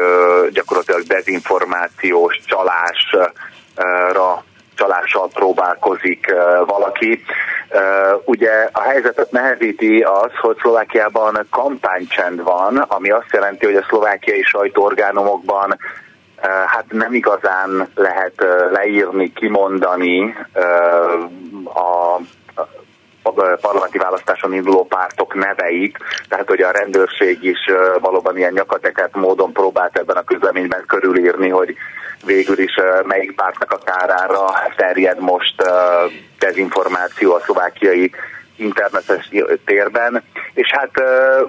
gyakorlatilag dezinformációs csalásra csalással próbálkozik valaki. Ugye a helyzetet nehezíti az, hogy Szlovákiában kampánycsend van, ami azt jelenti, hogy a szlovákiai sajtóorgánumokban hát nem igazán lehet leírni, kimondani a parlamenti választáson induló pártok neveit, tehát hogy a rendőrség is valóban ilyen nyakateket módon próbált ebben a közleményben körülírni, hogy végül is melyik pártnak a kárára terjed most dezinformáció a szlovákiai internetes térben, és hát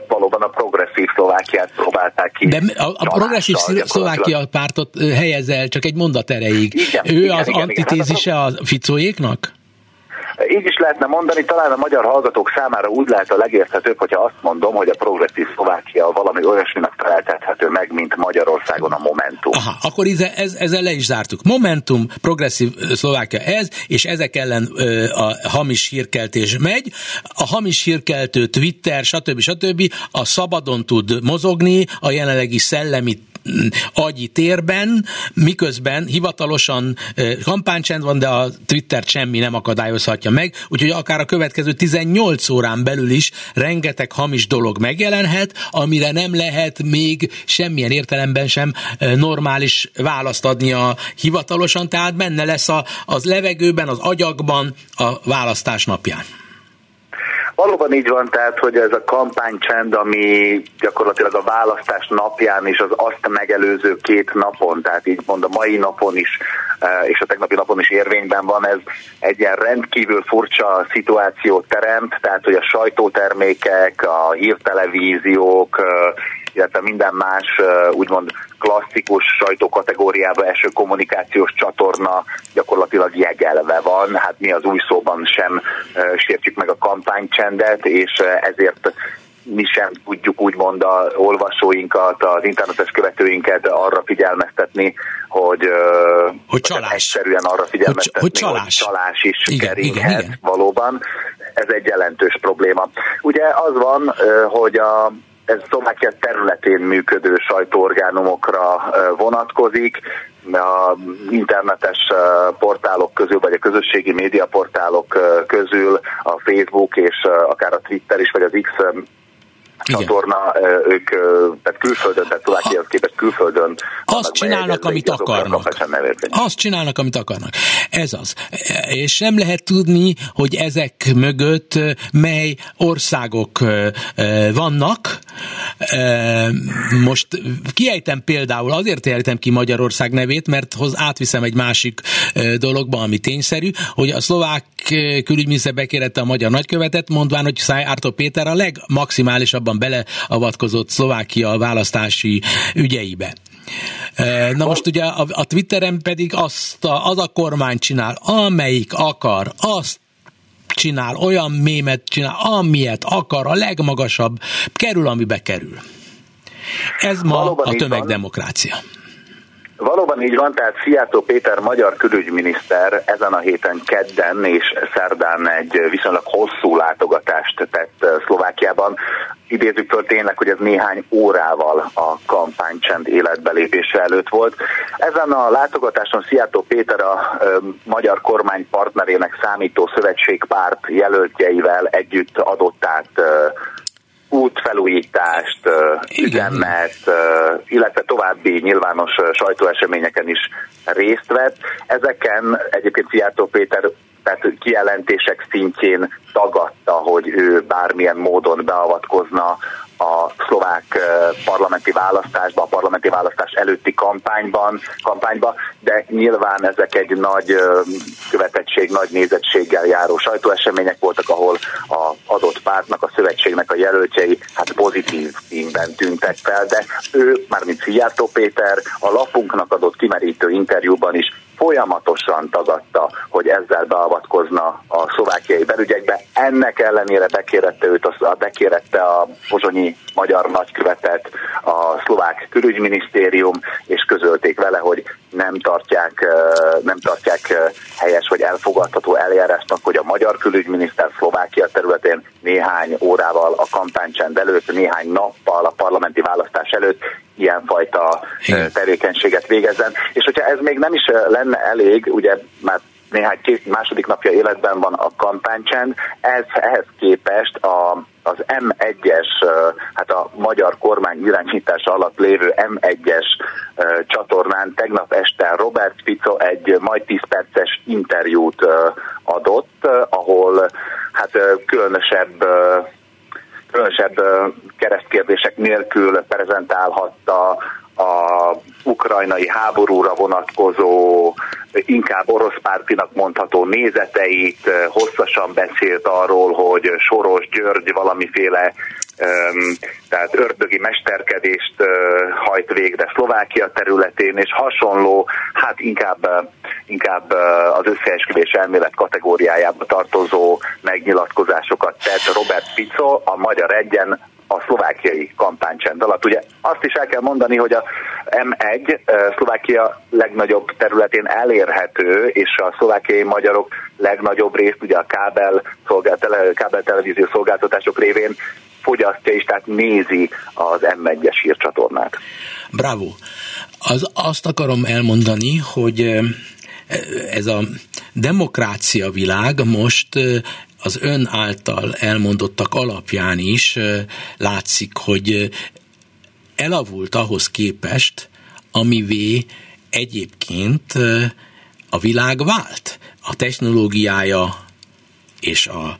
valóban a progresszív Szlovákiát próbálták ki.
De a, a progresszív Szlovákia pártot helyez csak egy mondat erejéig. Igen, ő igen, az igen, antitézise igen. Hát a Ficóéknak?
Így is lehetne mondani, talán a magyar hallgatók számára úgy lehet a legérthetőbb, hogyha azt mondom, hogy a progresszív Szlovákia valami olyasminek feleltethető meg, mint Magyarországon a Momentum.
Aha, akkor ez, ez, ezzel le is zártuk. Momentum, progresszív Szlovákia ez, és ezek ellen ö, a hamis hírkeltés megy. A hamis hírkeltő Twitter, stb. stb. a szabadon tud mozogni, a jelenlegi szellemi agyi térben, miközben hivatalosan kampánycsend van, de a Twitter semmi nem akadályozhatja meg, úgyhogy akár a következő 18 órán belül is rengeteg hamis dolog megjelenhet, amire nem lehet még semmilyen értelemben sem normális választ adni a hivatalosan, tehát benne lesz a, az levegőben, az agyakban a választás napján.
Valóban így van, tehát, hogy ez a kampánycsend, ami gyakorlatilag a választás napján és az azt megelőző két napon, tehát így mond a mai napon is e, és a tegnapi napon is érvényben van, ez egy ilyen rendkívül furcsa szituációt teremt, tehát hogy a sajtótermékek, a hírtelevíziók, e, illetve minden más úgymond klasszikus sajtókategóriába eső kommunikációs csatorna gyakorlatilag jegelve van. Hát mi az új szóban sem sértjük meg a kampánycsendet, és ezért mi sem tudjuk úgymond a olvasóinkat, az internetes követőinket arra figyelmeztetni, hogy,
hogy csalás.
egyszerűen arra figyelmeztetni, hogy, hogy, csalás. hogy csalás is igen, igen, igen. valóban. Ez egy jelentős probléma. Ugye az van, hogy a ez Szlovákia területén működő sajtóorgánumokra vonatkozik, a internetes portálok közül, vagy a közösségi médiaportálok közül a Facebook és akár a Twitter is, vagy az X csatorna, ők tehát külföldön, tehát Szlovákiához képest külföldön.
Azt csinálnak, amit akarnak. Azt csinálnak, amit akarnak. Ez az. És nem lehet tudni, hogy ezek mögött mely országok vannak. Most kiejtem például, azért ejtem ki Magyarország nevét, mert hoz átviszem egy másik dologba, ami tényszerű, hogy a szlovák külügyminiszter bekérette a magyar nagykövetet, mondván, hogy Szájártó Péter a legmaximálisabban jobban beleavatkozott Szlovákia választási ügyeibe. Na most ugye a, a Twitteren pedig azt a, az a kormány csinál, amelyik akar, azt csinál, olyan mémet csinál, amilyet akar, a legmagasabb, kerül, amibe kerül. Ez ma Valóban a tömegdemokrácia. Van.
Valóban így van, tehát Szijjártó Péter magyar külügyminiszter ezen a héten kedden és szerdán egy viszonylag hosszú látogatást tett Szlovákiában. Idézzük föl tényleg, hogy ez néhány órával a kampánycsend életbelépése előtt volt. Ezen a látogatáson Szijjártó Péter a magyar kormány partnerének számító szövetségpárt jelöltjeivel együtt adott át útfelújítást, üzemet, illetve további nyilvános sajtóeseményeken is részt vett. Ezeken egyébként Szijjártó Péter tehát kijelentések szintjén tagadta, hogy ő bármilyen módon beavatkozna a szlovák parlamenti választásba, a parlamenti választás előtti kampányban, kampányba, de nyilván ezek egy nagy követettség, nagy nézettséggel járó sajtóesemények voltak, ahol a adott pártnak, a szövetségnek a jelöltjei hát pozitív ingben tűntek fel, de ő, mármint Szijjártó Péter, a lapunknak adott kimerítő interjúban is folyamatosan tagadta, hogy ezzel beavatkozna a szlovákiai belügyekbe. Ennek ellenére bekérette őt, a, bekérette a pozsonyi magyar nagykövetet a szlovák külügyminisztérium, és közölték vele, hogy nem tartják, nem tartják helyes vagy elfogadható eljárásnak, hogy a magyar külügyminiszter Szlovákia területén néhány órával a kampánycsend előtt, néhány nappal a parlamenti választás előtt ilyenfajta Igen. tevékenységet végezzen. És hogyha ez még nem is lenne elég, ugye már néhány két második napja életben van a kampánycsend, ez, ehhez képest a, az M1-es, hát a magyar kormány irányítása alatt lévő M1-es csatornán tegnap este Robert Fico egy majd 10 perces interjút adott, ahol hát különösebb különösebb keresztkérdések nélkül prezentálhatta a ukrajnai háborúra vonatkozó, inkább orosz pártinak mondható nézeteit, hosszasan beszélt arról, hogy Soros György valamiféle tehát ördögi mesterkedést hajt végre Szlovákia területén, és hasonló, hát inkább, inkább az összeesküvés elmélet kategóriájába tartozó megnyilatkozásokat tett Robert Fico, a Magyar Egyen a szlovákiai kampánycsend alatt. Ugye azt is el kell mondani, hogy a M1 Szlovákia legnagyobb területén elérhető, és a szlovákiai magyarok legnagyobb részt ugye a kábel, szolgál, tele, kábel televízió szolgáltatások révén fogyasztja is, tehát nézi az M1-es hírcsatornát.
Bravo! Az, azt akarom elmondani, hogy ez a demokrácia világ most az ön által elmondottak alapján is látszik, hogy elavult ahhoz képest, amivé egyébként a világ vált. A technológiája és a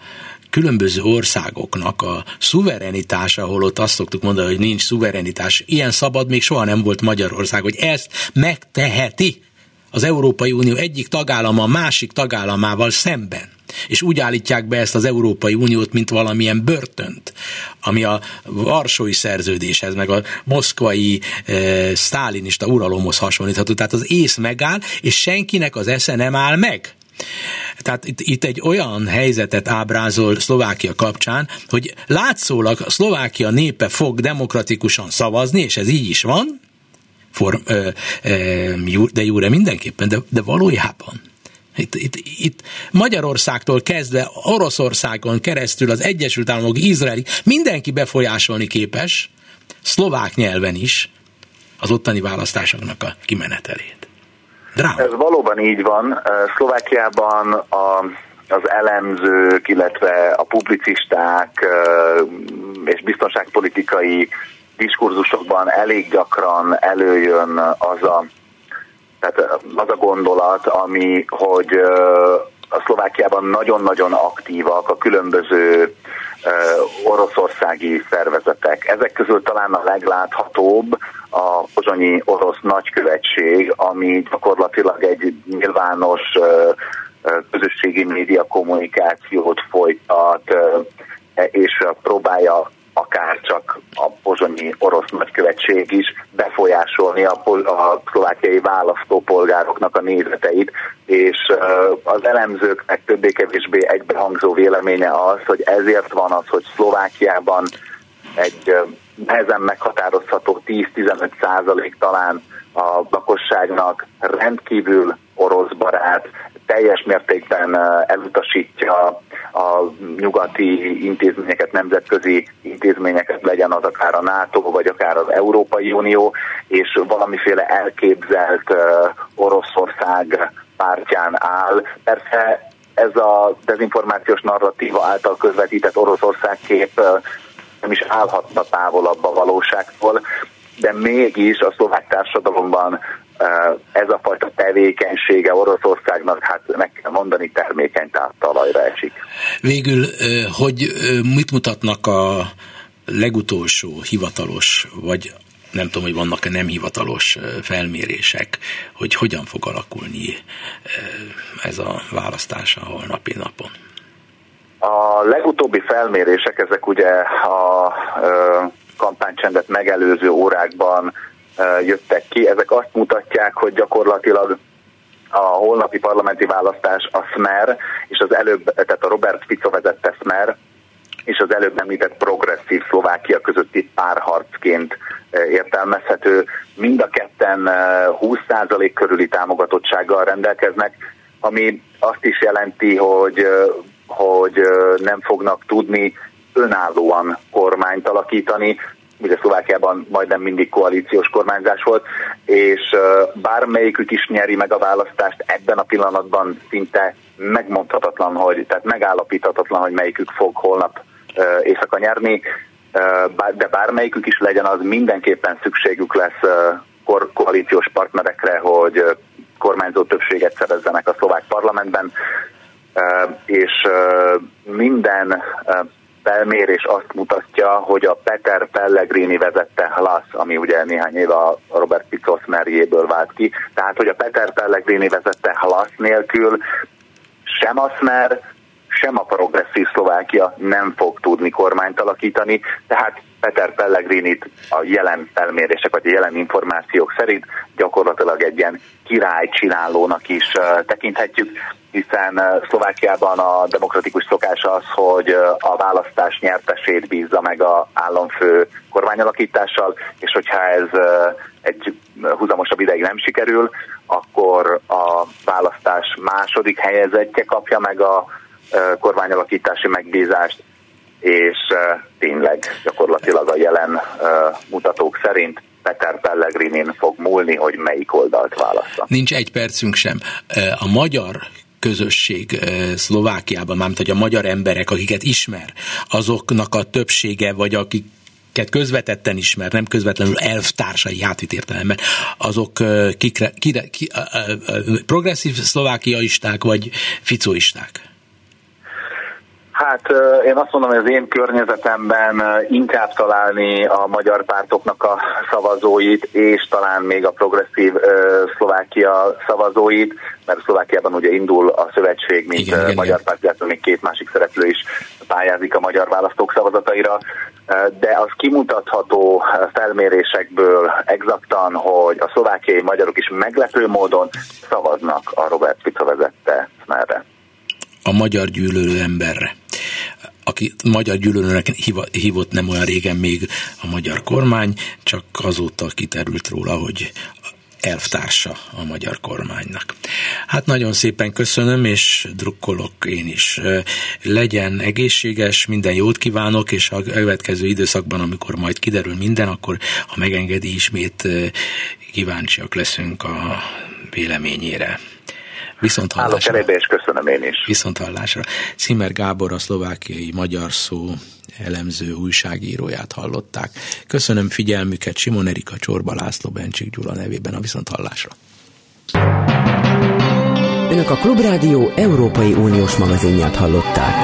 különböző országoknak a szuverenitása, ahol ott azt szoktuk mondani, hogy nincs szuverenitás, ilyen szabad még soha nem volt Magyarország, hogy ezt megteheti az Európai Unió egyik tagállama a másik tagállamával szemben és úgy állítják be ezt az Európai Uniót, mint valamilyen börtönt, ami a Varsói szerződéshez, meg a moszkvai e, sztálinista uralomhoz hasonlítható. Tehát az ész megáll, és senkinek az esze nem áll meg. Tehát itt, itt egy olyan helyzetet ábrázol Szlovákia kapcsán, hogy látszólag Szlovákia népe fog demokratikusan szavazni, és ez így is van, for, ö, ö, de jóra mindenképpen, de, de valójában itt, itt, itt Magyarországtól kezdve Oroszországon keresztül az Egyesült Államok, Izraeli, mindenki befolyásolni képes, szlovák nyelven is, az ottani választásoknak a kimenetelét.
Dráma. Ez valóban így van. Szlovákiában a, az elemzők, illetve a publicisták és biztonságpolitikai diskurzusokban elég gyakran előjön az a tehát az a gondolat, ami, hogy a Szlovákiában nagyon-nagyon aktívak a különböző oroszországi szervezetek. Ezek közül talán a legláthatóbb a pozsonyi orosz nagykövetség, ami gyakorlatilag egy nyilvános közösségi média kommunikációt folytat, és próbálja akár csak a pozsonyi orosz nagykövetség is befolyásolni a, a szlovákiai választópolgároknak a nézeteit, és az elemzőknek többé-kevésbé egybehangzó véleménye az, hogy ezért van az, hogy Szlovákiában egy nehezen meghatározható 10-15 százalék talán a lakosságnak rendkívül orosz barát, teljes mértékben elutasítja a nyugati intézményeket, nemzetközi intézményeket, legyen az akár a NATO, vagy akár az Európai Unió, és valamiféle elképzelt Oroszország pártján áll. Persze ez a dezinformációs narratíva által közvetített Oroszország kép nem is állhatna távolabb a valóságtól, de mégis a szlovák társadalomban ez a fajta tevékenysége Oroszországnak, hát meg kell mondani, termékeny talajra esik.
Végül, hogy mit mutatnak a legutolsó hivatalos, vagy nem tudom, hogy vannak-e nem hivatalos felmérések, hogy hogyan fog alakulni ez a választás a holnapi napon.
A legutóbbi felmérések, ezek ugye a kampánycsendet megelőző órákban jöttek ki, ezek azt mutatják, hogy gyakorlatilag a holnapi parlamenti választás a Smer, és az előbb, tehát a Robert Fico vezette Smer, és az előbb említett progresszív Szlovákia közötti párharcként értelmezhető. Mind a ketten 20% körüli támogatottsággal rendelkeznek, ami azt is jelenti, hogy, hogy nem fognak tudni önállóan kormányt alakítani, ugye Szlovákiában majdnem mindig koalíciós kormányzás volt, és bármelyikük is nyeri meg a választást, ebben a pillanatban szinte megmondhatatlan, hogy, tehát megállapíthatatlan, hogy melyikük fog holnap éjszaka nyerni, de bármelyikük is legyen, az mindenképpen szükségük lesz koalíciós partnerekre, hogy kormányzó többséget szerezzenek a szlovák parlamentben, és minden felmérés azt mutatja, hogy a Peter Pellegrini vezette Hlas, ami ugye néhány év a Robert Fico merjéből vált ki, tehát hogy a Peter Pellegrini vezette Hlas nélkül sem a Smer, sem a progresszív Szlovákia nem fog tudni kormányt alakítani, tehát Peter Pellegrinit a jelen felmérések vagy a jelen információk szerint gyakorlatilag egy ilyen királycsinálónak is tekinthetjük, hiszen Szlovákiában a demokratikus szokás az, hogy a választás nyertesét bízza meg a államfő kormányalakítással, és hogyha ez egy húzamosabb ideig nem sikerül, akkor a választás második helyezettje kapja meg a kormányalakítási megbízást, és tényleg gyakorlatilag a jelen mutatók szerint Peter Pellegrinin fog múlni, hogy melyik oldalt választa.
Nincs egy percünk sem. A magyar közösség Szlovákiában, mármint hogy a magyar emberek, akiket ismer, azoknak a többsége, vagy akik közvetetten ismer, nem közvetlenül elvtársai átvitt értelemben, azok kikre, kire, ki, progresszív szlovákiaisták, vagy ficóisták?
Hát én azt mondom, hogy az én környezetemben inkább találni a magyar pártoknak a szavazóit, és talán még a progresszív Szlovákia szavazóit, mert Szlovákiában ugye indul a szövetség, mint igen, igen, magyar párt, illetve még két másik szereplő is pályázik a magyar választók szavazataira, de az kimutatható felmérésekből exaktan, hogy a szlovákiai magyarok is meglepő módon szavaznak a Robert Fico vezette merre
a magyar gyűlölő emberre aki magyar gyűlölőnek hívott nem olyan régen még a magyar kormány, csak azóta kiterült róla, hogy elvtársa a magyar kormánynak. Hát nagyon szépen köszönöm, és drukkolok én is. Legyen egészséges, minden jót kívánok, és a következő időszakban, amikor majd kiderül minden, akkor ha megengedi, ismét kíváncsiak leszünk a véleményére. Viszont hallásra.
Állok és köszönöm én is.
Viszont hallásra. Szimer Gábor, a szlovákiai magyar szó elemző újságíróját hallották. Köszönöm figyelmüket Simon Erika Csorba László Bencsik Gyula nevében a viszont hallásra.
Önök a Klubrádió Európai Uniós magazinját hallották.